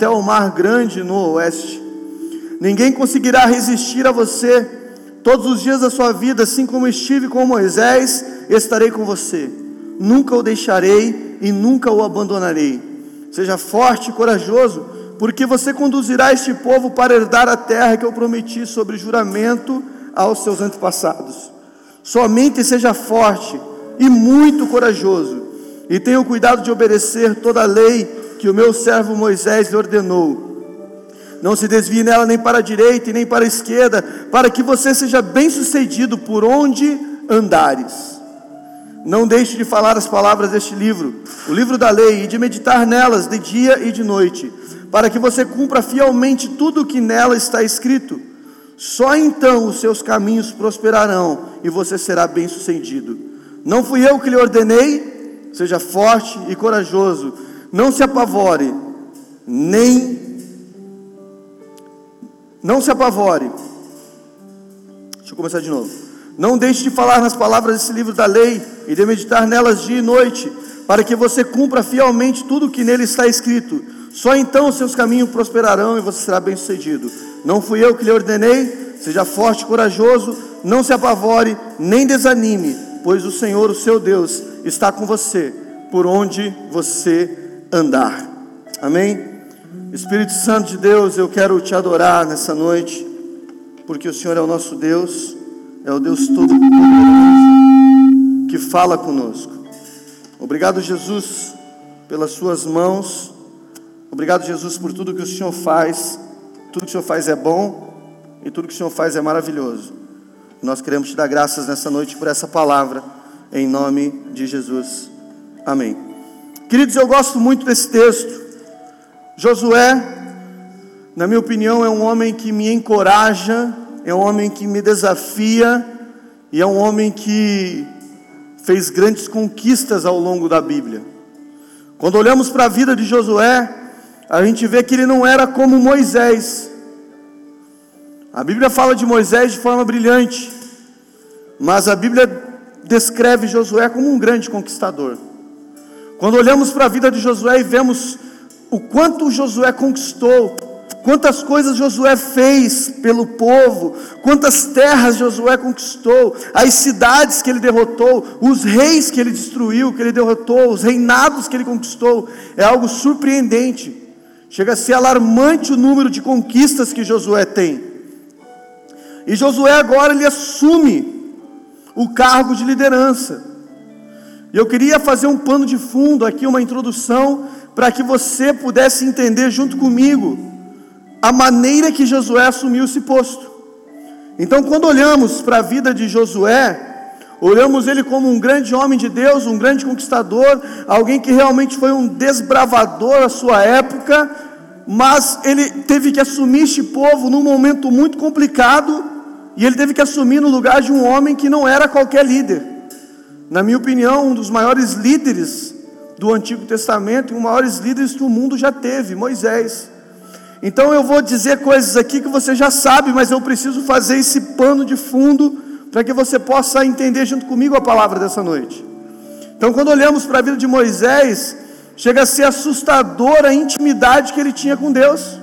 até o mar grande no oeste. Ninguém conseguirá resistir a você todos os dias da sua vida, assim como estive com Moisés, estarei com você. Nunca o deixarei e nunca o abandonarei. Seja forte e corajoso, porque você conduzirá este povo para herdar a terra que eu prometi sobre juramento aos seus antepassados. Somente seja forte e muito corajoso, e tenha o cuidado de obedecer toda a lei que o meu servo Moisés lhe ordenou. Não se desvie nela nem para a direita e nem para a esquerda, para que você seja bem-sucedido por onde andares. Não deixe de falar as palavras deste livro, o livro da lei, e de meditar nelas de dia e de noite, para que você cumpra fielmente tudo o que nela está escrito. Só então os seus caminhos prosperarão e você será bem-sucedido. Não fui eu que lhe ordenei? Seja forte e corajoso não se apavore, nem. Não se apavore. Deixa eu começar de novo. Não deixe de falar nas palavras desse livro da lei e de meditar nelas dia e noite, para que você cumpra fielmente tudo o que nele está escrito. Só então os seus caminhos prosperarão e você será bem-sucedido. Não fui eu que lhe ordenei? Seja forte e corajoso, não se apavore, nem desanime, pois o Senhor, o seu Deus, está com você por onde você andar. Amém? Espírito Santo de Deus, eu quero te adorar nessa noite, porque o Senhor é o nosso Deus, é o Deus Todo-Poderoso, que fala conosco. Obrigado, Jesus, pelas Suas mãos. Obrigado, Jesus, por tudo que o Senhor faz. Tudo que o Senhor faz é bom e tudo que o Senhor faz é maravilhoso. Nós queremos te dar graças nessa noite por essa palavra, em nome de Jesus. Amém. Queridos, eu gosto muito desse texto. Josué, na minha opinião, é um homem que me encoraja, é um homem que me desafia e é um homem que fez grandes conquistas ao longo da Bíblia. Quando olhamos para a vida de Josué, a gente vê que ele não era como Moisés. A Bíblia fala de Moisés de forma brilhante, mas a Bíblia descreve Josué como um grande conquistador. Quando olhamos para a vida de Josué e vemos o quanto Josué conquistou, quantas coisas Josué fez pelo povo, quantas terras Josué conquistou, as cidades que ele derrotou, os reis que ele destruiu, que ele derrotou, os reinados que ele conquistou, é algo surpreendente. Chega a ser alarmante o número de conquistas que Josué tem. E Josué agora ele assume o cargo de liderança. E eu queria fazer um pano de fundo aqui, uma introdução, para que você pudesse entender junto comigo a maneira que Josué assumiu esse posto. Então, quando olhamos para a vida de Josué, olhamos ele como um grande homem de Deus, um grande conquistador, alguém que realmente foi um desbravador à sua época, mas ele teve que assumir este povo num momento muito complicado, e ele teve que assumir no lugar de um homem que não era qualquer líder na minha opinião, um dos maiores líderes do Antigo Testamento e um dos maiores líderes que o mundo já teve, Moisés. Então eu vou dizer coisas aqui que você já sabe, mas eu preciso fazer esse pano de fundo para que você possa entender junto comigo a palavra dessa noite. Então, quando olhamos para a vida de Moisés, chega a ser assustadora a intimidade que ele tinha com Deus.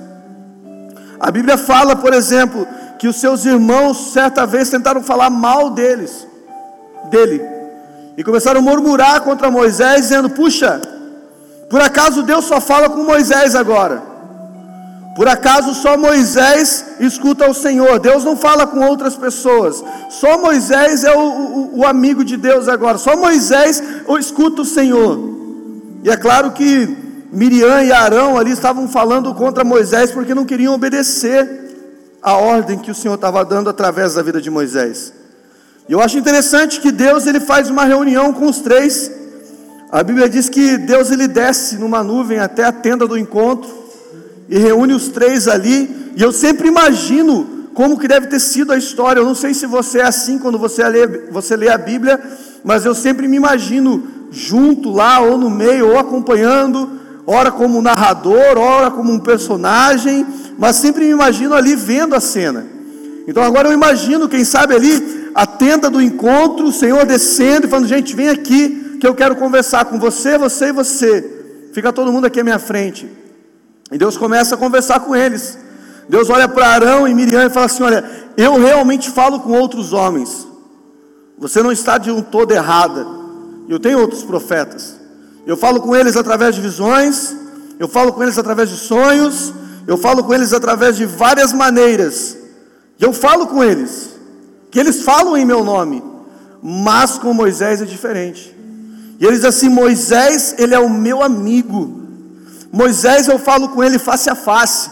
A Bíblia fala, por exemplo, que os seus irmãos certa vez tentaram falar mal deles, dele. E começaram a murmurar contra Moisés, dizendo: Puxa, por acaso Deus só fala com Moisés agora? Por acaso só Moisés escuta o Senhor? Deus não fala com outras pessoas. Só Moisés é o, o, o amigo de Deus agora. Só Moisés escuta o Senhor. E é claro que Miriam e Arão ali estavam falando contra Moisés porque não queriam obedecer a ordem que o Senhor estava dando através da vida de Moisés. E eu acho interessante que Deus ele faz uma reunião com os três. A Bíblia diz que Deus ele desce numa nuvem até a tenda do encontro e reúne os três ali. E eu sempre imagino como que deve ter sido a história. Eu não sei se você é assim quando você lê, você lê a Bíblia, mas eu sempre me imagino junto lá ou no meio ou acompanhando, ora como narrador, ora como um personagem, mas sempre me imagino ali vendo a cena. Então agora eu imagino, quem sabe ali a tenda do encontro, o Senhor descendo e falando: gente, vem aqui que eu quero conversar com você, você e você. Fica todo mundo aqui à minha frente. E Deus começa a conversar com eles. Deus olha para Arão e Miriam e fala assim: Olha, eu realmente falo com outros homens. Você não está de um todo errada. Eu tenho outros profetas. Eu falo com eles através de visões, eu falo com eles através de sonhos, eu falo com eles através de várias maneiras. E eu falo com eles, que eles falam em meu nome, mas com Moisés é diferente. E eles assim: Moisés, ele é o meu amigo. Moisés, eu falo com ele face a face.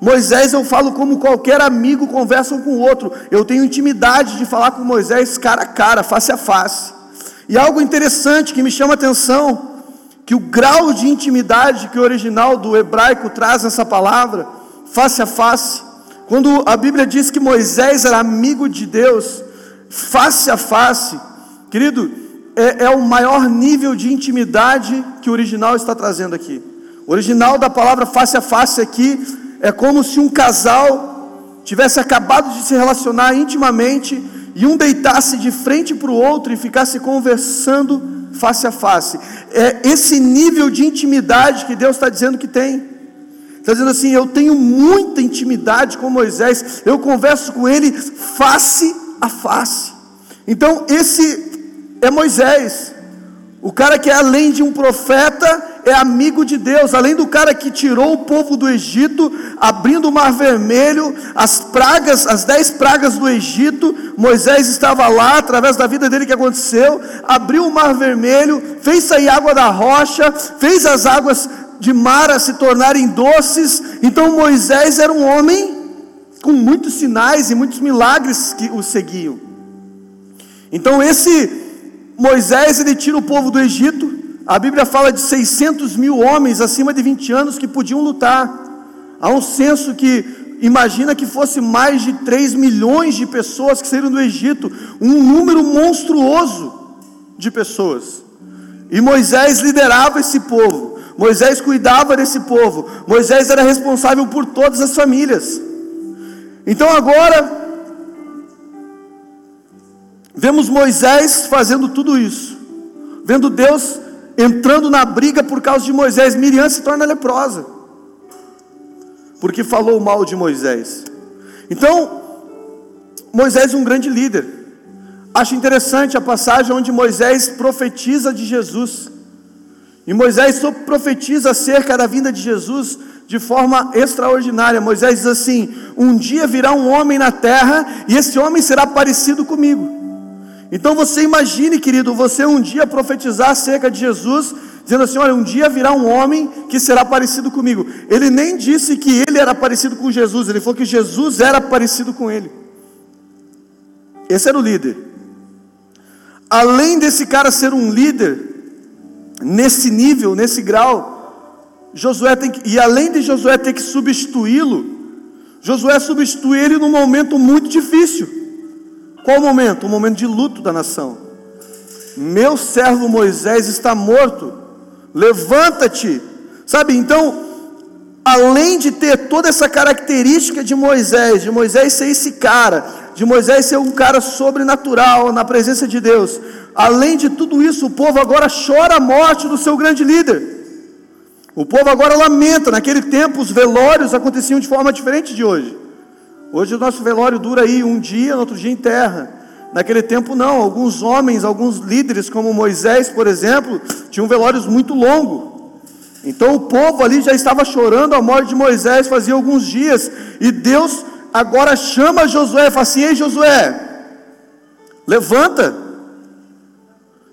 Moisés, eu falo como qualquer amigo conversa um com o outro. Eu tenho intimidade de falar com Moisés cara a cara, face a face. E algo interessante que me chama a atenção, que o grau de intimidade que o original do hebraico traz nessa palavra, face a face, quando a Bíblia diz que Moisés era amigo de Deus, face a face, querido, é, é o maior nível de intimidade que o original está trazendo aqui. O original da palavra face a face aqui é como se um casal tivesse acabado de se relacionar intimamente e um deitasse de frente para o outro e ficasse conversando face a face. É esse nível de intimidade que Deus está dizendo que tem. Está dizendo assim: eu tenho muita intimidade com Moisés, eu converso com ele face a face. Então, esse é Moisés, o cara que é além de um profeta, é amigo de Deus, além do cara que tirou o povo do Egito, abrindo o mar vermelho, as pragas, as dez pragas do Egito, Moisés estava lá, através da vida dele que aconteceu, abriu o mar vermelho, fez sair água da rocha, fez as águas de Mara se tornarem doces. Então Moisés era um homem com muitos sinais e muitos milagres que o seguiam. Então esse Moisés ele tira o povo do Egito, a Bíblia fala de 600 mil homens acima de 20 anos que podiam lutar. Há um censo que imagina que fosse mais de 3 milhões de pessoas que saíram do Egito, um número monstruoso de pessoas. E Moisés liderava esse povo, Moisés cuidava desse povo, Moisés era responsável por todas as famílias. Então agora, vemos Moisés fazendo tudo isso, vendo Deus entrando na briga por causa de Moisés. Miriam se torna leprosa, porque falou mal de Moisés. Então, Moisés é um grande líder. Acho interessante a passagem onde Moisés profetiza de Jesus. E Moisés profetiza acerca da vinda de Jesus de forma extraordinária. Moisés diz assim: Um dia virá um homem na terra, e esse homem será parecido comigo. Então você imagine, querido, você um dia profetizar acerca de Jesus, dizendo assim: olha, um dia virá um homem que será parecido comigo. Ele nem disse que ele era parecido com Jesus, ele falou que Jesus era parecido com ele. Esse era o líder. Além desse cara ser um líder, nesse nível, nesse grau, Josué tem que, e além de Josué ter que substituí-lo, Josué substitui ele num momento muito difícil. Qual o momento? O momento de luto da nação. Meu servo Moisés está morto. Levanta-te. Sabe, então, além de ter toda essa característica de Moisés, de Moisés ser esse cara, de Moisés ser um cara sobrenatural na presença de Deus, além de tudo isso, o povo agora chora a morte do seu grande líder. O povo agora lamenta. Naquele tempo, os velórios aconteciam de forma diferente de hoje. Hoje o nosso velório dura aí um dia, no outro dia enterra. Naquele tempo não, alguns homens, alguns líderes como Moisés, por exemplo, tinham velórios muito longos. Então o povo ali já estava chorando a morte de Moisés fazia alguns dias, e Deus agora chama Josué e fala assim: Ei Josué, levanta,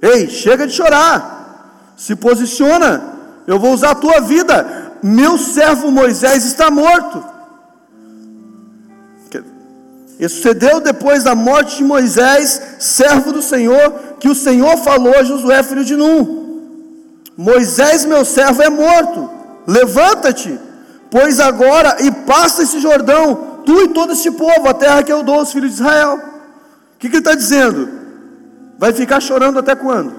ei, chega de chorar, se posiciona, eu vou usar a tua vida, meu servo Moisés está morto. E sucedeu depois da morte de Moisés, servo do Senhor, que o Senhor falou a Josué, filho de Num: Moisés, meu servo, é morto. Levanta-te, pois agora e passa esse Jordão, tu e todo este povo, a terra que eu dou aos filhos de Israel. O que, que ele está dizendo? Vai ficar chorando até quando?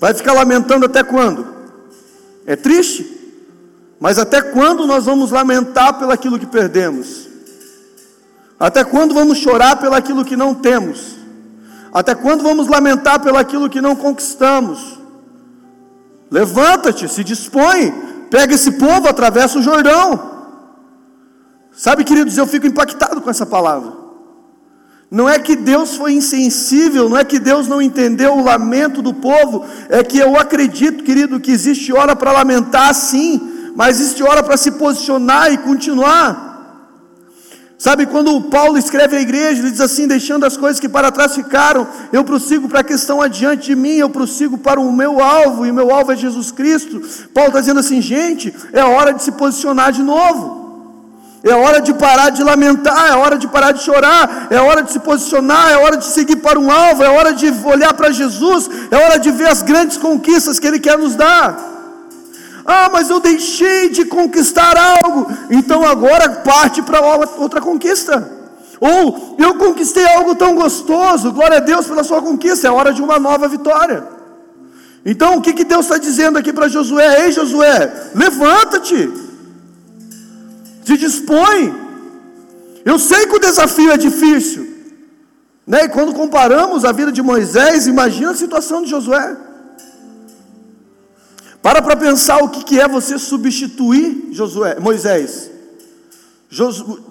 Vai ficar lamentando até quando? É triste? Mas até quando nós vamos lamentar pelo aquilo que perdemos? Até quando vamos chorar pelo aquilo que não temos? Até quando vamos lamentar pelo aquilo que não conquistamos? Levanta-te, se dispõe, pega esse povo, atravessa o Jordão. Sabe, queridos, eu fico impactado com essa palavra. Não é que Deus foi insensível, não é que Deus não entendeu o lamento do povo, é que eu acredito, querido, que existe hora para lamentar sim, mas existe hora para se posicionar e continuar. Sabe, quando Paulo escreve à igreja, ele diz assim: deixando as coisas que para trás ficaram, eu prossigo para a questão adiante de mim, eu prossigo para o meu alvo, e o meu alvo é Jesus Cristo. Paulo está dizendo assim: gente, é hora de se posicionar de novo, é hora de parar de lamentar, é hora de parar de chorar, é hora de se posicionar, é hora de seguir para um alvo, é hora de olhar para Jesus, é hora de ver as grandes conquistas que Ele quer nos dar. Ah, mas eu deixei de conquistar algo, então agora parte para outra conquista. Ou eu conquistei algo tão gostoso, glória a Deus pela sua conquista, é hora de uma nova vitória. Então o que, que Deus está dizendo aqui para Josué? Ei Josué, levanta-te, se dispõe. Eu sei que o desafio é difícil, né? E quando comparamos a vida de Moisés, imagina a situação de Josué. Para para pensar o que é você substituir Josué, Moisés.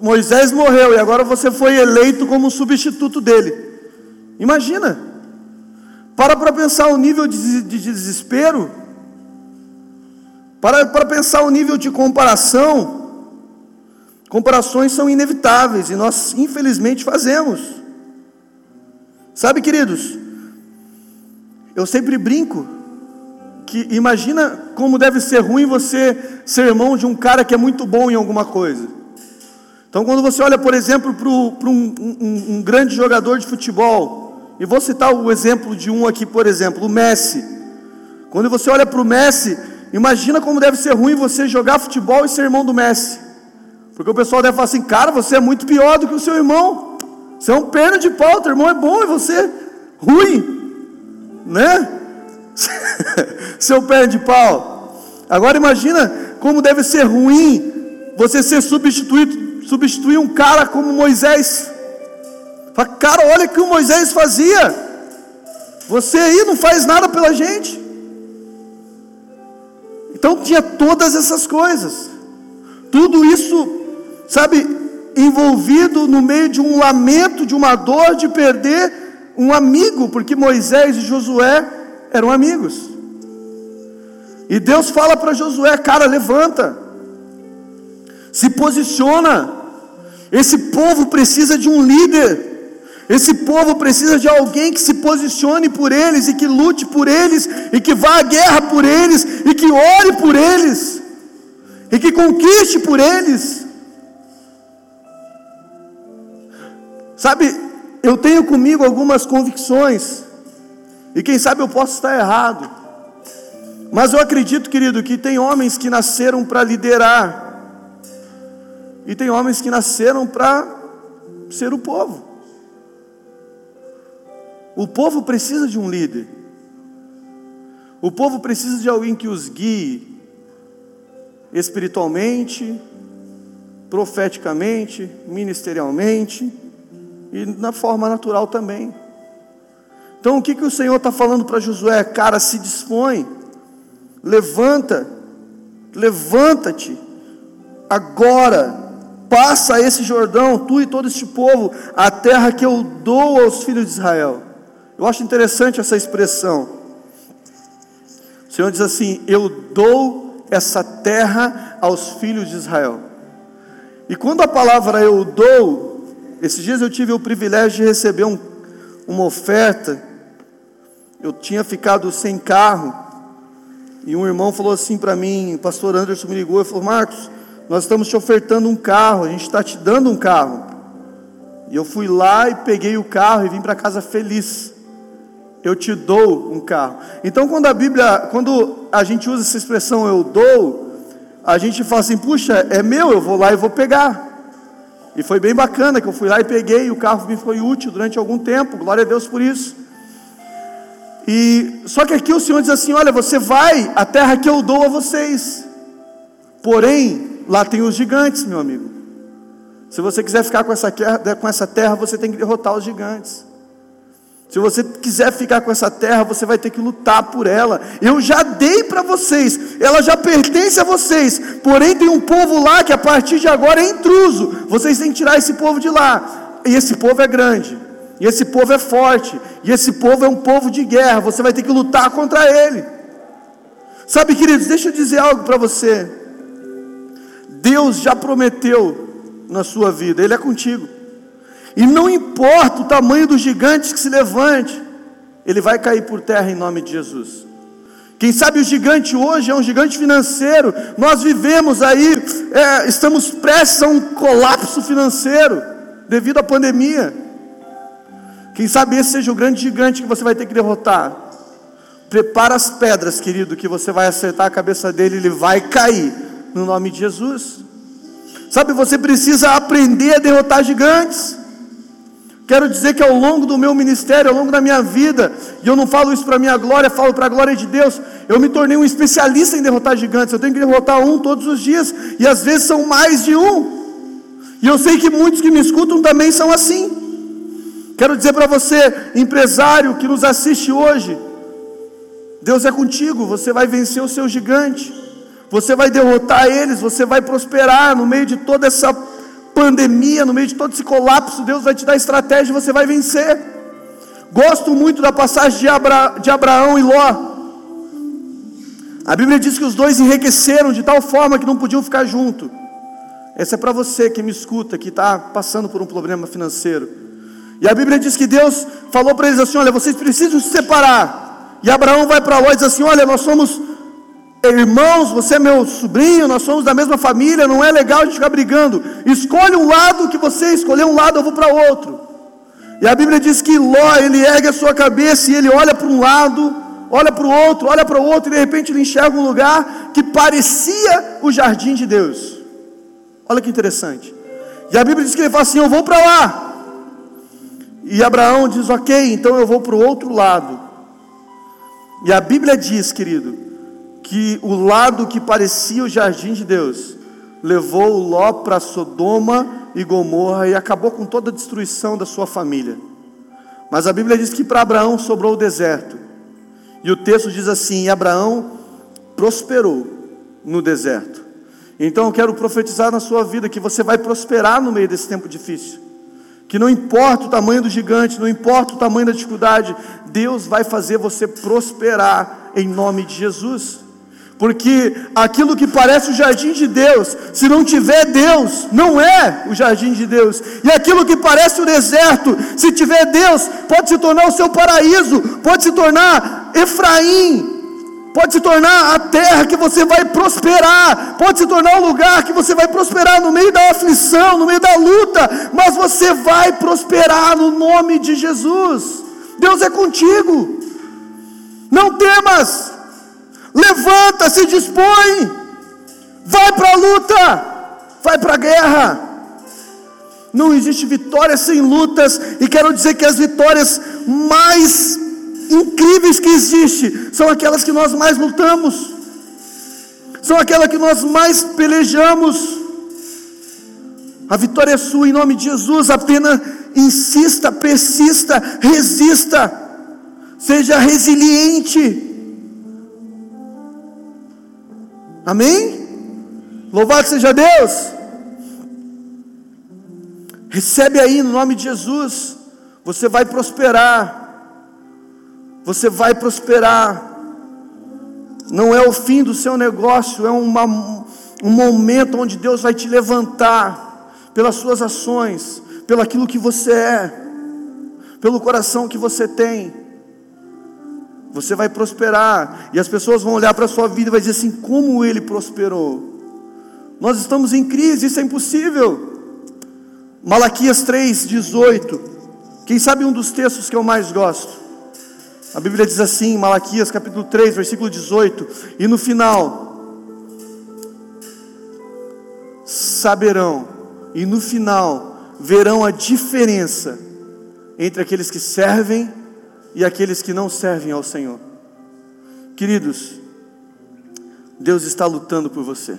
Moisés morreu e agora você foi eleito como substituto dele. Imagina. Para para pensar o nível de, de desespero. Para para pensar o nível de comparação. Comparações são inevitáveis e nós infelizmente fazemos. Sabe, queridos? Eu sempre brinco que imagina como deve ser ruim você ser irmão de um cara que é muito bom em alguma coisa. Então, quando você olha, por exemplo, para um, um, um, grande jogador de futebol, e vou citar o exemplo de um aqui, por exemplo, o Messi. Quando você olha para o Messi, imagina como deve ser ruim você jogar futebol e ser irmão do Messi. Porque o pessoal deve falar assim, cara, você é muito pior do que o seu irmão. Você é um perna de pau, teu irmão é bom e você ruim, né? seu pé de pau. Agora imagina como deve ser ruim você ser substituído, substituir um cara como Moisés. Fala, cara, olha o que o Moisés fazia. Você aí não faz nada pela gente. Então tinha todas essas coisas. Tudo isso, sabe, envolvido no meio de um lamento, de uma dor de perder um amigo, porque Moisés e Josué eram amigos. E Deus fala para Josué: cara, levanta, se posiciona. Esse povo precisa de um líder. Esse povo precisa de alguém que se posicione por eles e que lute por eles e que vá à guerra por eles e que ore por eles e que conquiste por eles. Sabe, eu tenho comigo algumas convicções e quem sabe eu posso estar errado. Mas eu acredito, querido, que tem homens que nasceram para liderar. E tem homens que nasceram para ser o povo. O povo precisa de um líder. O povo precisa de alguém que os guie espiritualmente, profeticamente, ministerialmente e na forma natural também. Então o que, que o Senhor está falando para Josué? Cara, se dispõe, levanta, levanta-te, agora, passa esse Jordão, tu e todo este povo, a terra que eu dou aos filhos de Israel. Eu acho interessante essa expressão. O Senhor diz assim: Eu dou essa terra aos filhos de Israel. E quando a palavra eu dou, esses dias eu tive o privilégio de receber um, uma oferta eu tinha ficado sem carro, e um irmão falou assim para mim, o pastor Anderson me ligou e falou: Marcos, nós estamos te ofertando um carro, a gente está te dando um carro. E eu fui lá e peguei o carro e vim para casa feliz. Eu te dou um carro. Então, quando a Bíblia, quando a gente usa essa expressão eu dou, a gente fala assim: puxa, é meu, eu vou lá e vou pegar. E foi bem bacana que eu fui lá e peguei, e o carro me foi útil durante algum tempo, glória a Deus por isso. E só que aqui o Senhor diz assim: Olha, você vai à terra que eu dou a vocês. Porém, lá tem os gigantes, meu amigo. Se você quiser ficar com essa, com essa terra, você tem que derrotar os gigantes. Se você quiser ficar com essa terra, você vai ter que lutar por ela. Eu já dei para vocês, ela já pertence a vocês. Porém, tem um povo lá que a partir de agora é intruso. Vocês têm que tirar esse povo de lá. E esse povo é grande, e esse povo é forte, e esse povo é um povo de guerra. Você vai ter que lutar contra ele. Sabe, queridos, deixa eu dizer algo para você. Deus já prometeu na sua vida, Ele é contigo. E não importa o tamanho dos gigantes que se levante, ele vai cair por terra em nome de Jesus. Quem sabe o gigante hoje é um gigante financeiro. Nós vivemos aí, é, estamos prestes a um colapso financeiro devido à pandemia. Quem sabe esse seja o grande gigante que você vai ter que derrotar. Prepara as pedras, querido, que você vai acertar a cabeça dele, ele vai cair no nome de Jesus. Sabe, você precisa aprender a derrotar gigantes. Quero dizer que ao longo do meu ministério, ao longo da minha vida, e eu não falo isso para minha glória, falo para a glória de Deus, eu me tornei um especialista em derrotar gigantes. Eu tenho que derrotar um todos os dias, e às vezes são mais de um. E eu sei que muitos que me escutam também são assim. Quero dizer para você, empresário que nos assiste hoje, Deus é contigo, você vai vencer o seu gigante, você vai derrotar eles, você vai prosperar no meio de toda essa pandemia, no meio de todo esse colapso, Deus vai te dar estratégia e você vai vencer. Gosto muito da passagem de, Abra, de Abraão e Ló. A Bíblia diz que os dois enriqueceram de tal forma que não podiam ficar juntos. Essa é para você que me escuta, que está passando por um problema financeiro. E a Bíblia diz que Deus falou para eles assim: Olha, vocês precisam se separar. E Abraão vai para Ló e diz assim: Olha, nós somos irmãos, você é meu sobrinho, nós somos da mesma família, não é legal a gente ficar brigando. Escolhe um lado que você escolher um lado, eu vou para outro. E a Bíblia diz que Ló, ele ergue a sua cabeça e ele olha para um lado, olha para o outro, olha para o outro, e de repente ele enxerga um lugar que parecia o jardim de Deus. Olha que interessante. E a Bíblia diz que ele fala assim: Eu vou para lá. E Abraão diz: Ok, então eu vou para o outro lado. E a Bíblia diz, querido, que o lado que parecia o jardim de Deus levou Ló para Sodoma e Gomorra e acabou com toda a destruição da sua família. Mas a Bíblia diz que para Abraão sobrou o deserto. E o texto diz assim: Abraão prosperou no deserto. Então eu quero profetizar na sua vida que você vai prosperar no meio desse tempo difícil. Que não importa o tamanho do gigante, não importa o tamanho da dificuldade, Deus vai fazer você prosperar em nome de Jesus. Porque aquilo que parece o jardim de Deus, se não tiver Deus, não é o jardim de Deus. E aquilo que parece o deserto, se tiver Deus, pode se tornar o seu paraíso, pode se tornar Efraim, pode se tornar a terra que você vai prosperar, pode se tornar o lugar que você vai prosperar no meio da aflição, no meio da luta, mas você vai prosperar no nome de Jesus. Deus é contigo. Não temas. Levanta, se dispõe, vai para a luta, vai para a guerra. Não existe vitória sem lutas, e quero dizer que as vitórias mais incríveis que existem são aquelas que nós mais lutamos, são aquelas que nós mais pelejamos. A vitória é sua em nome de Jesus, apenas insista, persista, resista, seja resiliente. Amém? Louvado seja Deus. Recebe aí no nome de Jesus. Você vai prosperar. Você vai prosperar. Não é o fim do seu negócio, é uma, um momento onde Deus vai te levantar pelas suas ações, pelo aquilo que você é, pelo coração que você tem. Você vai prosperar. E as pessoas vão olhar para a sua vida e vai dizer assim: como ele prosperou? Nós estamos em crise, isso é impossível. Malaquias 3, 18. Quem sabe um dos textos que eu mais gosto? A Bíblia diz assim, Malaquias capítulo 3, versículo 18. E no final, saberão, e no final, verão a diferença entre aqueles que servem e aqueles que não servem ao Senhor. Queridos, Deus está lutando por você.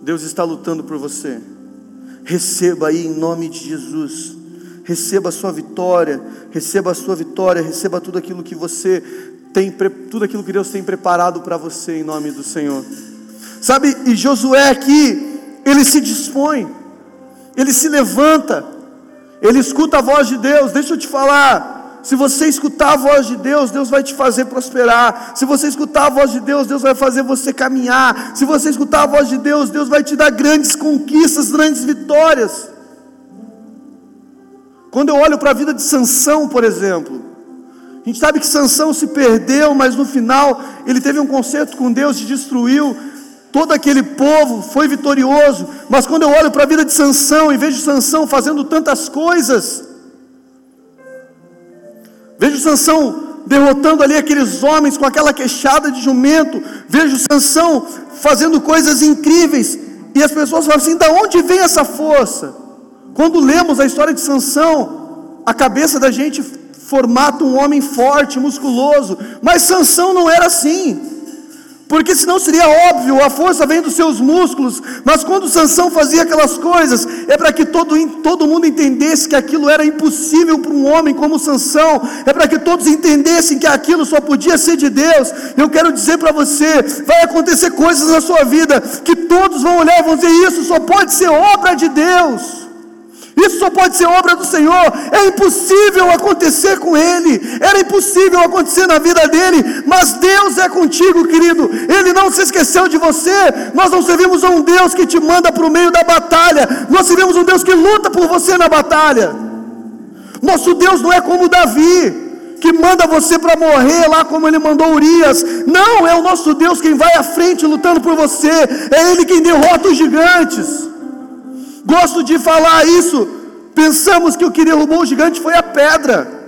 Deus está lutando por você. Receba aí em nome de Jesus. receba a sua vitória, receba a sua vitória, receba tudo aquilo que você tem, tudo aquilo que Deus tem preparado para você em nome do Senhor. Sabe, e Josué aqui, ele se dispõe, ele se levanta, ele escuta a voz de Deus. Deixa eu te falar, se você escutar a voz de Deus, Deus vai te fazer prosperar. Se você escutar a voz de Deus, Deus vai fazer você caminhar. Se você escutar a voz de Deus, Deus vai te dar grandes conquistas, grandes vitórias. Quando eu olho para a vida de Sansão, por exemplo, a gente sabe que Sansão se perdeu, mas no final ele teve um concerto com Deus e destruiu todo aquele povo, foi vitorioso. Mas quando eu olho para a vida de Sansão e vejo Sansão fazendo tantas coisas, vejo Sansão derrotando ali aqueles homens com aquela queixada de jumento, vejo Sansão fazendo coisas incríveis, e as pessoas falam assim: "Da onde vem essa força?" Quando lemos a história de Sansão, a cabeça da gente formata um homem forte, musculoso. Mas Sansão não era assim. Porque senão seria óbvio, a força vem dos seus músculos, mas quando Sansão fazia aquelas coisas, é para que todo, todo mundo entendesse que aquilo era impossível para um homem como Sansão, é para que todos entendessem que aquilo só podia ser de Deus. Eu quero dizer para você, vai acontecer coisas na sua vida que todos vão olhar e vão dizer: isso só pode ser obra de Deus. Isso só pode ser obra do Senhor. É impossível acontecer com ele. Era impossível acontecer na vida dele. Mas Deus é contigo, querido. Ele não se esqueceu de você. Nós não servimos a um Deus que te manda para o meio da batalha. Nós servimos um Deus que luta por você na batalha. Nosso Deus não é como Davi que manda você para morrer lá como ele mandou Urias. Não, é o nosso Deus quem vai à frente lutando por você. É ele quem derrota os gigantes. Gosto de falar isso. Pensamos que o que derrubou o gigante foi a pedra.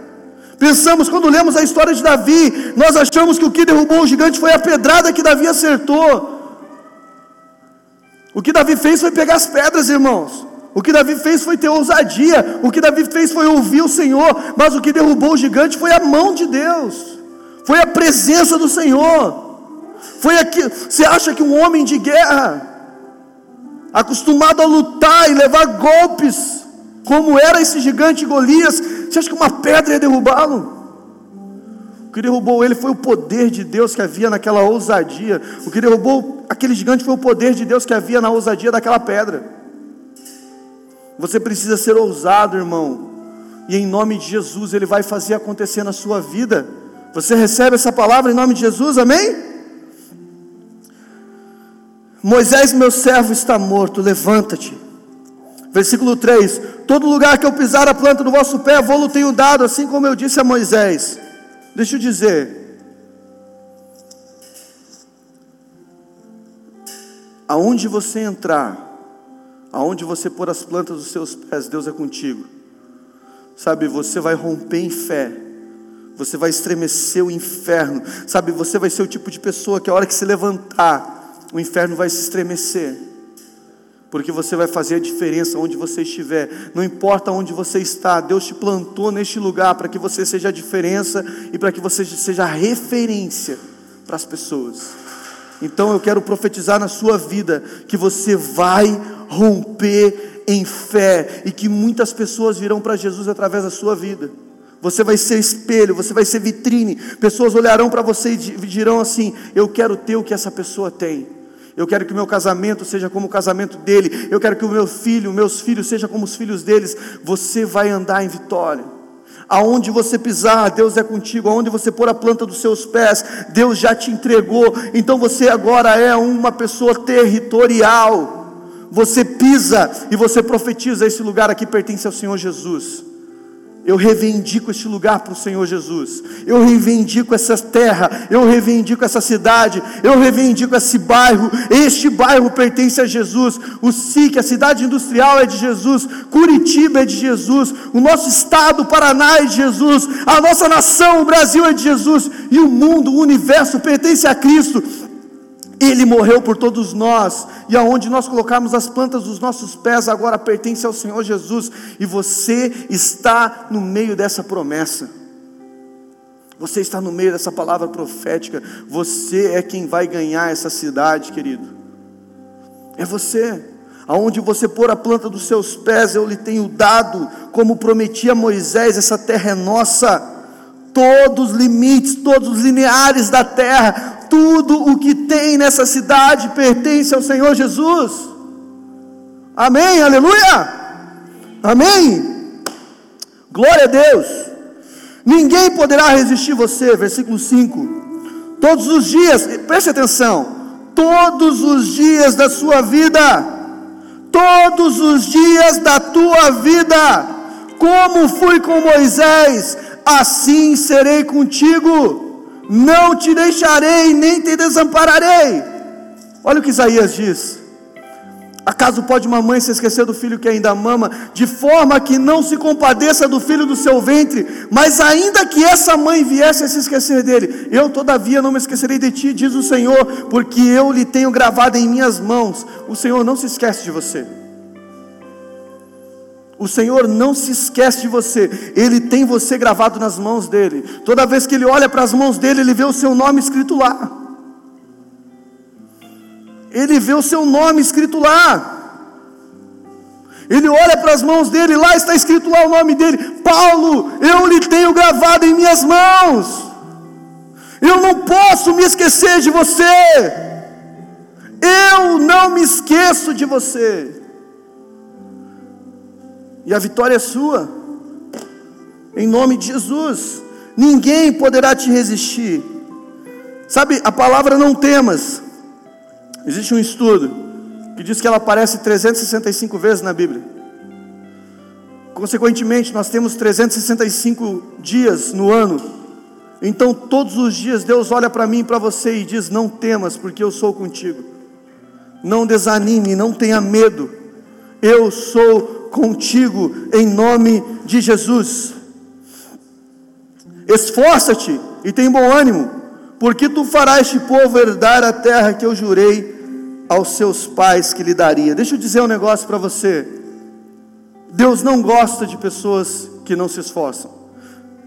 Pensamos, quando lemos a história de Davi, nós achamos que o que derrubou o gigante foi a pedrada que Davi acertou. O que Davi fez foi pegar as pedras, irmãos. O que Davi fez foi ter ousadia. O que Davi fez foi ouvir o Senhor. Mas o que derrubou o gigante foi a mão de Deus. Foi a presença do Senhor. Foi aqui. Você acha que um homem de guerra acostumado a lutar e levar golpes, como era esse gigante Golias, você acha que uma pedra ia derrubá-lo? O que derrubou ele foi o poder de Deus que havia naquela ousadia. O que derrubou aquele gigante foi o poder de Deus que havia na ousadia daquela pedra. Você precisa ser ousado, irmão. E em nome de Jesus, Ele vai fazer acontecer na sua vida. Você recebe essa palavra em nome de Jesus, amém? Moisés, meu servo, está morto, levanta-te. Versículo 3: Todo lugar que eu pisar a planta do vosso pé, vou-lo tenho dado, assim como eu disse a Moisés. Deixa eu dizer. Aonde você entrar, aonde você pôr as plantas dos seus pés, Deus é contigo. Sabe, você vai romper em fé. Você vai estremecer o inferno. Sabe, você vai ser o tipo de pessoa que a hora que se levantar, o inferno vai se estremecer, porque você vai fazer a diferença onde você estiver, não importa onde você está, Deus te plantou neste lugar para que você seja a diferença e para que você seja a referência para as pessoas. Então eu quero profetizar na sua vida que você vai romper em fé e que muitas pessoas virão para Jesus através da sua vida. Você vai ser espelho, você vai ser vitrine. Pessoas olharão para você e dirão assim: Eu quero ter o que essa pessoa tem. Eu quero que o meu casamento seja como o casamento dele. Eu quero que o meu filho, meus filhos, sejam como os filhos deles. Você vai andar em vitória. Aonde você pisar, Deus é contigo. Aonde você pôr a planta dos seus pés, Deus já te entregou. Então você agora é uma pessoa territorial. Você pisa e você profetiza: esse lugar aqui pertence ao Senhor Jesus. Eu reivindico este lugar para o Senhor Jesus. Eu reivindico essa terra. Eu reivindico essa cidade. Eu reivindico esse bairro. Este bairro pertence a Jesus. O SIC, a cidade industrial, é de Jesus. Curitiba é de Jesus. O nosso estado, Paraná, é de Jesus. A nossa nação, o Brasil, é de Jesus. E o mundo, o universo pertence a Cristo. Ele morreu por todos nós, e aonde nós colocamos as plantas dos nossos pés agora pertence ao Senhor Jesus, e você está no meio dessa promessa. Você está no meio dessa palavra profética. Você é quem vai ganhar essa cidade, querido. É você. aonde você pôr a planta dos seus pés, eu lhe tenho dado, como prometi a Moisés, essa terra é nossa. Todos os limites, todos os lineares da terra, tudo o que tem nessa cidade pertence ao Senhor Jesus. Amém, aleluia. Amém. Glória a Deus. Ninguém poderá resistir você, versículo 5. Todos os dias, preste atenção, todos os dias da sua vida todos os dias da tua vida. Como fui com Moisés, assim serei contigo. Não te deixarei, nem te desampararei. Olha o que Isaías diz. Acaso pode uma mãe se esquecer do filho que ainda mama, de forma que não se compadeça do filho do seu ventre? Mas ainda que essa mãe viesse a se esquecer dele, eu todavia não me esquecerei de ti, diz o Senhor, porque eu lhe tenho gravado em minhas mãos. O Senhor não se esquece de você. O Senhor não se esquece de você, Ele tem você gravado nas mãos dele. Toda vez que Ele olha para as mãos dele, Ele vê o seu nome escrito lá ele vê o seu nome escrito lá. Ele olha para as mãos dele, lá está escrito lá o nome dele: Paulo, eu lhe tenho gravado em minhas mãos. Eu não posso me esquecer de você. Eu não me esqueço de você. E a vitória é sua. Em nome de Jesus. Ninguém poderá te resistir. Sabe, a palavra não temas Existe um estudo que diz que ela aparece 365 vezes na Bíblia. Consequentemente, nós temos 365 dias no ano. Então, todos os dias, Deus olha para mim e para você e diz: Não temas, porque eu sou contigo. Não desanime, não tenha medo. Eu sou contigo, em nome de Jesus. Esforça-te e tem bom ânimo, porque tu farás este povo herdar a terra que eu jurei aos seus pais que lhe daria. Deixa eu dizer um negócio para você. Deus não gosta de pessoas que não se esforçam.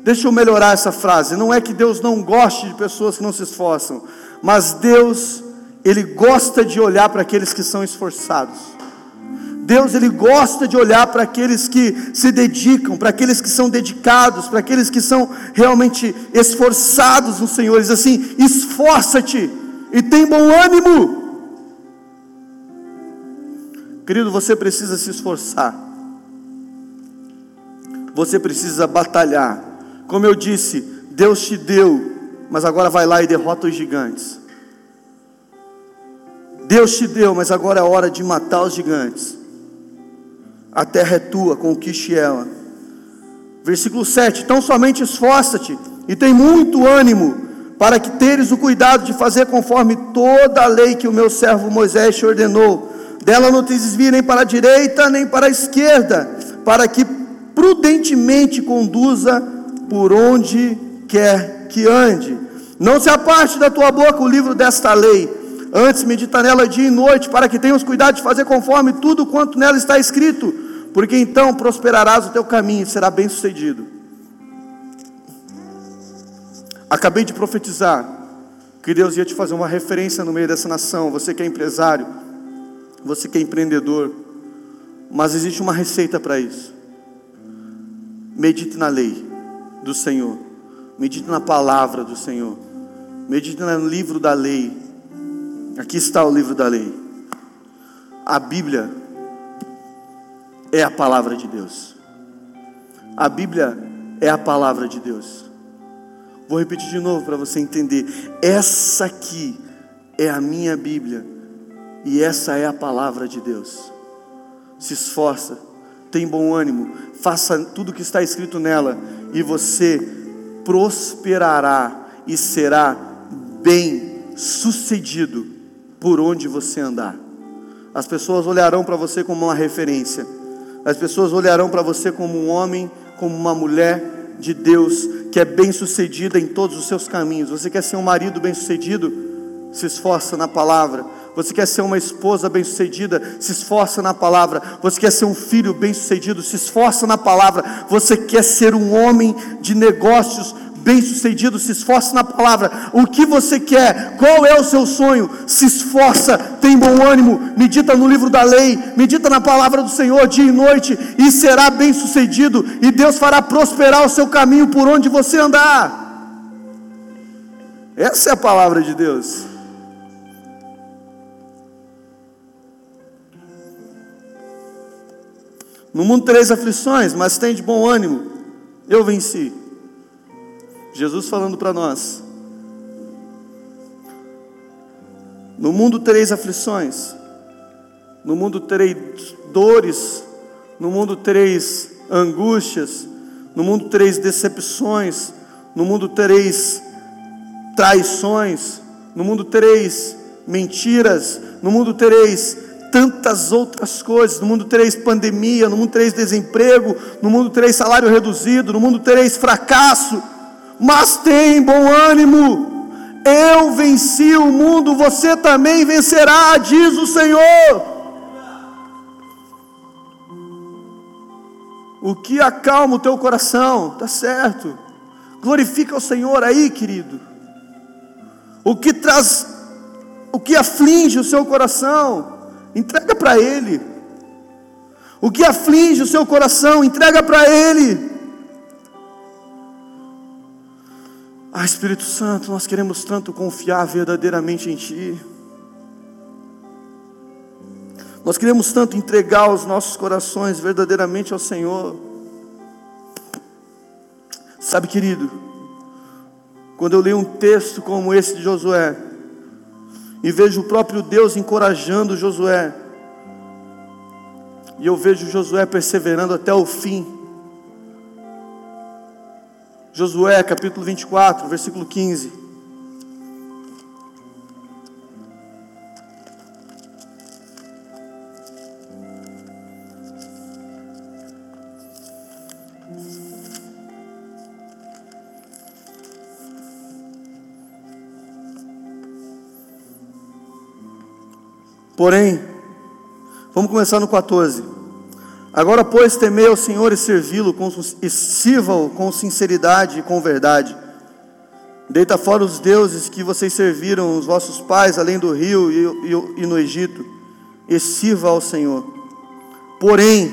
Deixa eu melhorar essa frase. Não é que Deus não goste de pessoas que não se esforçam, mas Deus, ele gosta de olhar para aqueles que são esforçados. Deus ele gosta de olhar para aqueles que se dedicam, para aqueles que são dedicados, para aqueles que são realmente esforçados no Senhor. Ele diz assim: esforça-te e tem bom ânimo. Querido, você precisa se esforçar. Você precisa batalhar. Como eu disse, Deus te deu, mas agora vai lá e derrota os gigantes. Deus te deu, mas agora é hora de matar os gigantes. A terra é tua, conquiste ela. Versículo 7: Então somente esforça-te e tem muito ânimo, para que teres o cuidado de fazer conforme toda a lei que o meu servo Moisés te ordenou dela não te desvie nem para a direita nem para a esquerda, para que prudentemente conduza por onde quer que ande. Não se aparte da tua boca o livro desta lei, antes medita nela dia e noite, para que tenhas cuidado de fazer conforme tudo quanto nela está escrito, porque então prosperarás o teu caminho e será bem sucedido. Acabei de profetizar que Deus ia te fazer uma referência no meio dessa nação, você que é empresário você que é empreendedor, mas existe uma receita para isso. Medite na lei do Senhor, medite na palavra do Senhor, medite no livro da lei. Aqui está o livro da lei. A Bíblia é a palavra de Deus. A Bíblia é a palavra de Deus. Vou repetir de novo para você entender. Essa aqui é a minha Bíblia e essa é a palavra de Deus. Se esforça, tem bom ânimo, faça tudo o que está escrito nela, e você prosperará e será bem sucedido por onde você andar. As pessoas olharão para você como uma referência, as pessoas olharão para você como um homem, como uma mulher de Deus que é bem sucedida em todos os seus caminhos. Você quer ser um marido bem sucedido? Se esforça na palavra você quer ser uma esposa bem-sucedida? Se esforça na palavra. Você quer ser um filho bem-sucedido? Se esforça na palavra. Você quer ser um homem de negócios bem-sucedido, se esforce na palavra. O que você quer? Qual é o seu sonho? Se esforça, tem bom ânimo, medita no livro da lei, medita na palavra do Senhor dia e noite e será bem-sucedido e Deus fará prosperar o seu caminho por onde você andar. Essa é a palavra de Deus. No mundo tereis aflições, mas tem de bom ânimo. Eu venci. Jesus falando para nós. No mundo tereis aflições. No mundo tereis dores. No mundo tereis angústias. No mundo tereis decepções. No mundo tereis traições. No mundo tereis mentiras. No mundo tereis tantas outras coisas. No mundo tereis pandemia, no mundo tereis desemprego, no mundo tereis salário reduzido, no mundo tereis fracasso. Mas tem bom ânimo. Eu venci o mundo, você também vencerá, diz o Senhor. O que acalma o teu coração, tá certo? Glorifica o Senhor aí, querido. O que traz, o que aflige o seu coração, entrega para Ele. O que aflige o seu coração, entrega para Ele. Ah, Espírito Santo, nós queremos tanto confiar verdadeiramente em Ti. Nós queremos tanto entregar os nossos corações verdadeiramente ao Senhor. Sabe, querido, quando eu leio um texto como esse de Josué, e vejo o próprio Deus encorajando Josué. E eu vejo Josué perseverando até o fim. Josué capítulo 24, versículo 15. Porém, vamos começar no 14. Agora, pois, temei ao Senhor e servi-lo e sirva-o com sinceridade e com verdade. Deita fora os deuses que vocês serviram, os vossos pais, além do rio e, e, e no Egito, e sirva ao Senhor. Porém,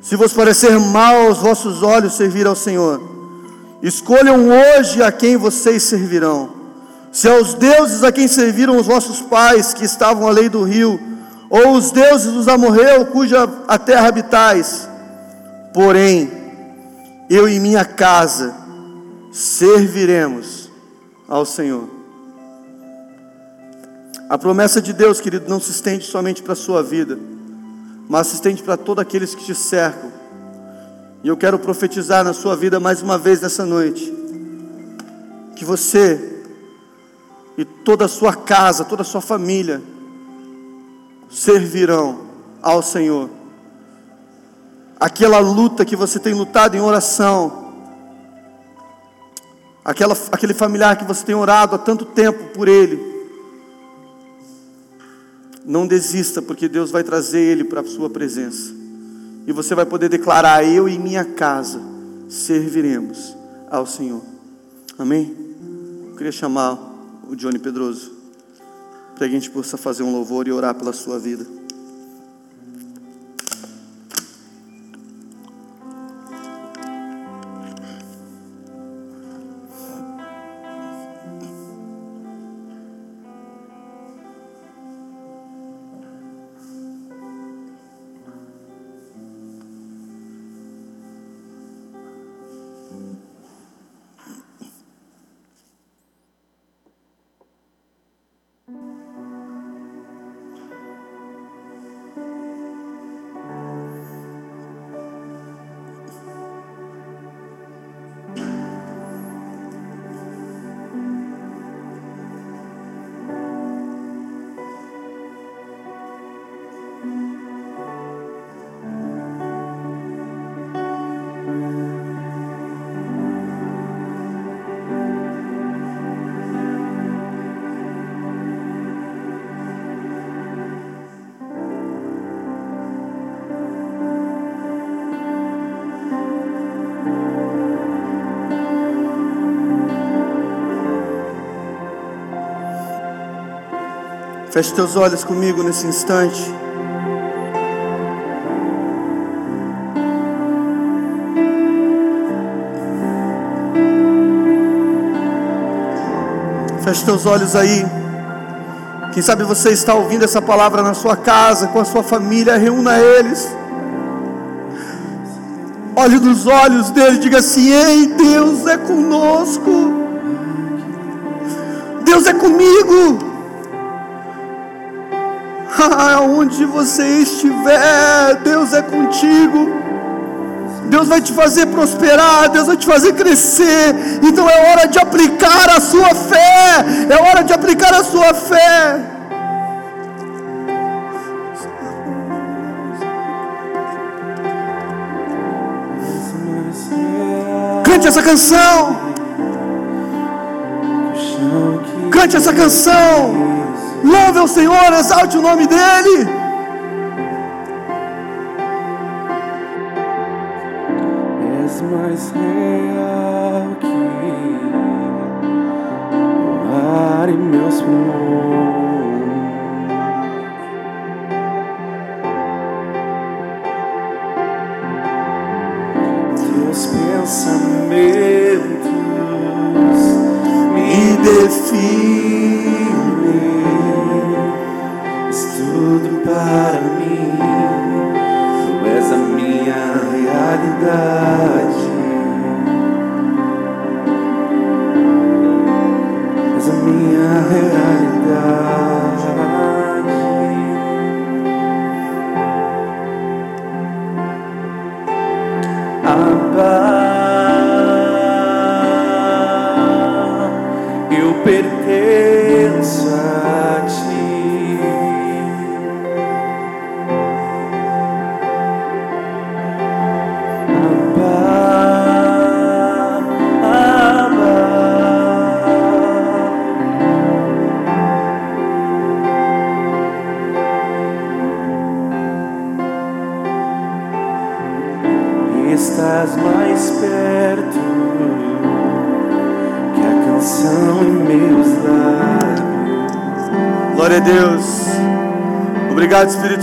se vos parecer mal aos vossos olhos servir ao Senhor, escolham hoje a quem vocês servirão se aos deuses a quem serviram os vossos pais, que estavam além do rio, ou os deuses dos amorreus, cuja a terra habitais, porém, eu e minha casa serviremos ao Senhor. A promessa de Deus, querido, não se estende somente para a sua vida, mas se estende para todos aqueles que te cercam. E eu quero profetizar na sua vida mais uma vez nessa noite, que você e toda a sua casa, toda a sua família servirão ao Senhor. Aquela luta que você tem lutado em oração, aquela, aquele familiar que você tem orado há tanto tempo por ele, não desista, porque Deus vai trazer ele para a sua presença. E você vai poder declarar: Eu e minha casa serviremos ao Senhor. Amém? Eu queria chamar o Johnny Pedroso, que a gente possa fazer um louvor e orar pela sua vida. Feche teus olhos comigo nesse instante. Feche teus olhos aí. Quem sabe você está ouvindo essa palavra na sua casa, com a sua família, reúna eles. Olhe nos olhos dele, diga assim: Ei, Deus é conosco. Deus é comigo. Aonde você estiver, Deus é contigo. Deus vai te fazer prosperar, Deus vai te fazer crescer. Então é hora de aplicar a sua fé. É hora de aplicar a sua fé. Cante essa canção. Cante essa canção. Louve ao Senhor, exalte o nome dEle. mais real que o ar e meus pulmões. Teus pensamentos me definem,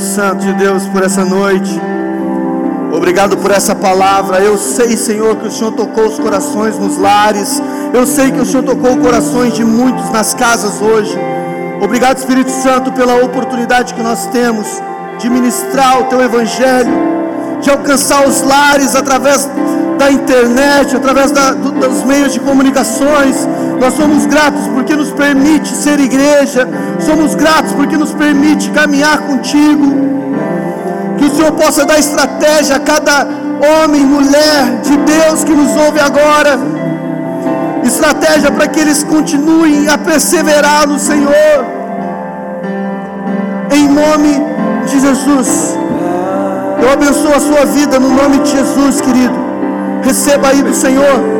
Santo de Deus, por essa noite. Obrigado por essa palavra. Eu sei, Senhor, que o Senhor tocou os corações nos lares. Eu sei que o Senhor tocou corações de muitos nas casas hoje. Obrigado, Espírito Santo, pela oportunidade que nós temos de ministrar o Teu Evangelho, de alcançar os lares através da internet, através da- do- dos meios de comunicações. Nós somos gratos porque nos permite ser igreja. Somos gratos porque nos permite caminhar contigo. Que o Senhor possa dar estratégia a cada homem, mulher de Deus que nos ouve agora. Estratégia para que eles continuem a perseverar no Senhor. Em nome de Jesus. Eu abençoo a sua vida no nome de Jesus, querido. Receba aí do Senhor.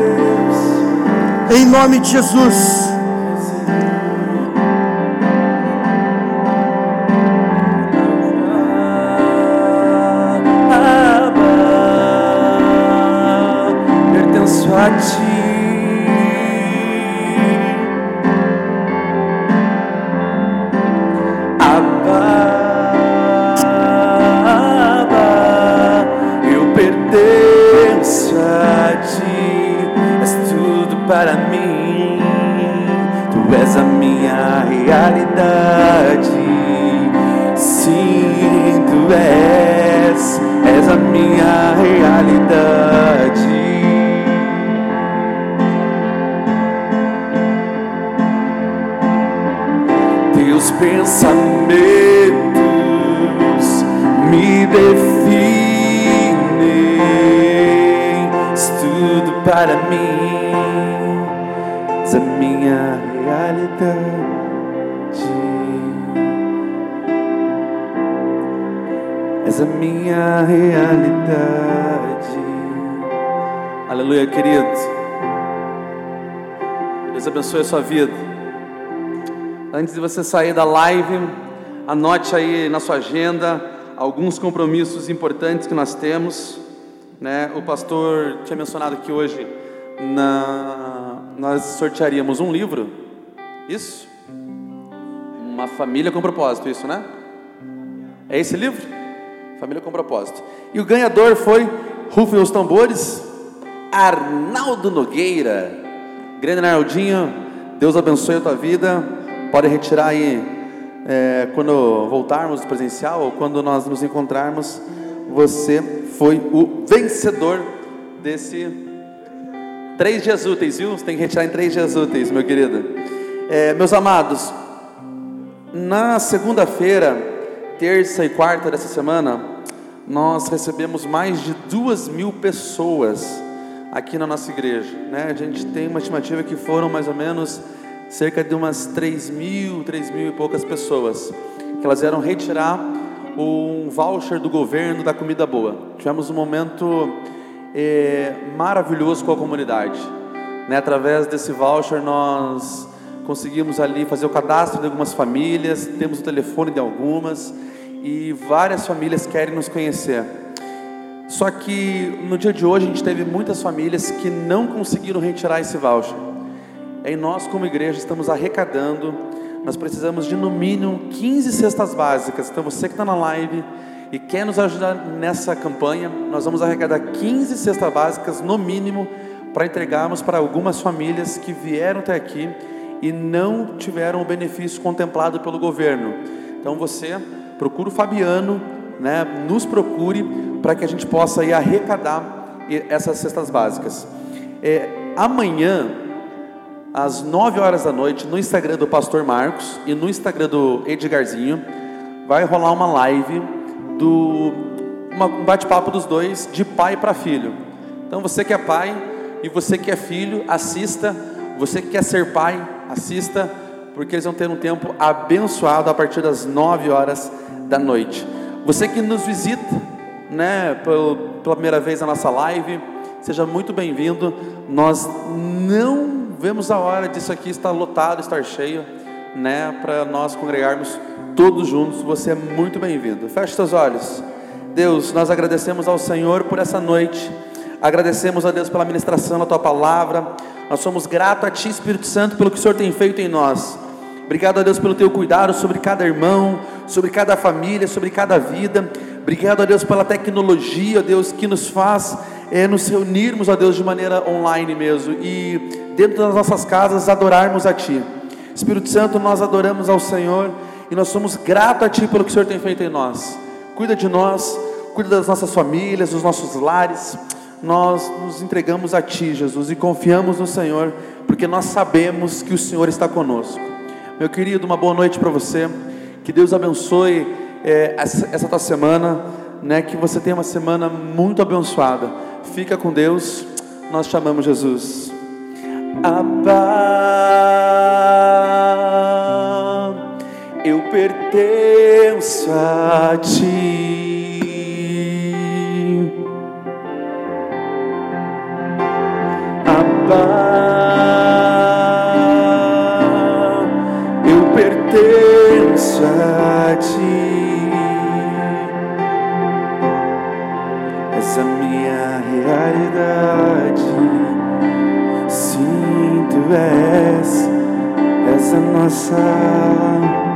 Em nome de Jesus. Teus pensamentos me definem, tudo para mim, és a minha realidade. És a minha realidade. Aleluia, querido. Deus abençoe a sua vida. Antes de você sair da live, anote aí na sua agenda alguns compromissos importantes que nós temos. Né? O pastor tinha mencionado que hoje na- nós sortearíamos um livro, isso? Uma família com propósito, isso, né? É esse livro? Família com propósito. E o ganhador foi, rufem os tambores, Arnaldo Nogueira. Grande Arnaldinho, Deus abençoe a tua vida. Pode retirar aí é, quando voltarmos presencial ou quando nós nos encontrarmos. Você foi o vencedor desse três dias úteis, viu? Você tem que retirar em três dias úteis, meu querido. É, meus amados, na segunda-feira, terça e quarta dessa semana, nós recebemos mais de duas mil pessoas aqui na nossa igreja. Né? A gente tem uma estimativa que foram mais ou menos cerca de umas três mil, três mil e poucas pessoas, que elas vieram retirar um voucher do governo da comida boa. Tivemos um momento é, maravilhoso com a comunidade. Né? Através desse voucher nós conseguimos ali fazer o cadastro de algumas famílias, temos o telefone de algumas e várias famílias querem nos conhecer. Só que no dia de hoje a gente teve muitas famílias que não conseguiram retirar esse voucher. E nós, como igreja, estamos arrecadando. Nós precisamos de no mínimo 15 cestas básicas. Então você que está na live e quer nos ajudar nessa campanha, nós vamos arrecadar 15 cestas básicas no mínimo para entregarmos para algumas famílias que vieram até aqui e não tiveram o benefício contemplado pelo governo. Então você procura o Fabiano, né, nos procure para que a gente possa ir arrecadar essas cestas básicas. É, amanhã, às 9 horas da noite, no Instagram do Pastor Marcos e no Instagram do Edgarzinho, vai rolar uma live do uma, um bate-papo dos dois de pai para filho. Então você que é pai e você que é filho, assista. Você que quer ser pai, assista, porque eles vão ter um tempo abençoado a partir das 9 horas da noite. Você que nos visita, né, pela primeira vez na nossa live, seja muito bem-vindo. Nós não vemos a hora disso aqui estar lotado, estar cheio, né, para nós congregarmos todos juntos. Você é muito bem-vindo. Feche seus olhos. Deus, nós agradecemos ao Senhor por essa noite. Agradecemos a Deus pela ministração da tua palavra. Nós somos gratos a Ti, Espírito Santo, pelo que o Senhor tem feito em nós. Obrigado a Deus pelo Teu cuidado sobre cada irmão, sobre cada família, sobre cada vida. Obrigado a Deus pela tecnologia, Deus, que nos faz é, nos reunirmos, a Deus, de maneira online mesmo e dentro das nossas casas adorarmos a Ti. Espírito Santo, nós adoramos ao Senhor e nós somos gratos a Ti pelo que o Senhor tem feito em nós. Cuida de nós, cuida das nossas famílias, dos nossos lares nós nos entregamos a Ti, Jesus, e confiamos no Senhor, porque nós sabemos que o Senhor está conosco. Meu querido, uma boa noite para você, que Deus abençoe é, essa, essa tua semana, né? Que você tenha uma semana muito abençoada. Fica com Deus, nós chamamos Jesus. Abba, eu pertenço a Ti. eu pertenço a ti. Minha realidade. Sim, tu és essa nossa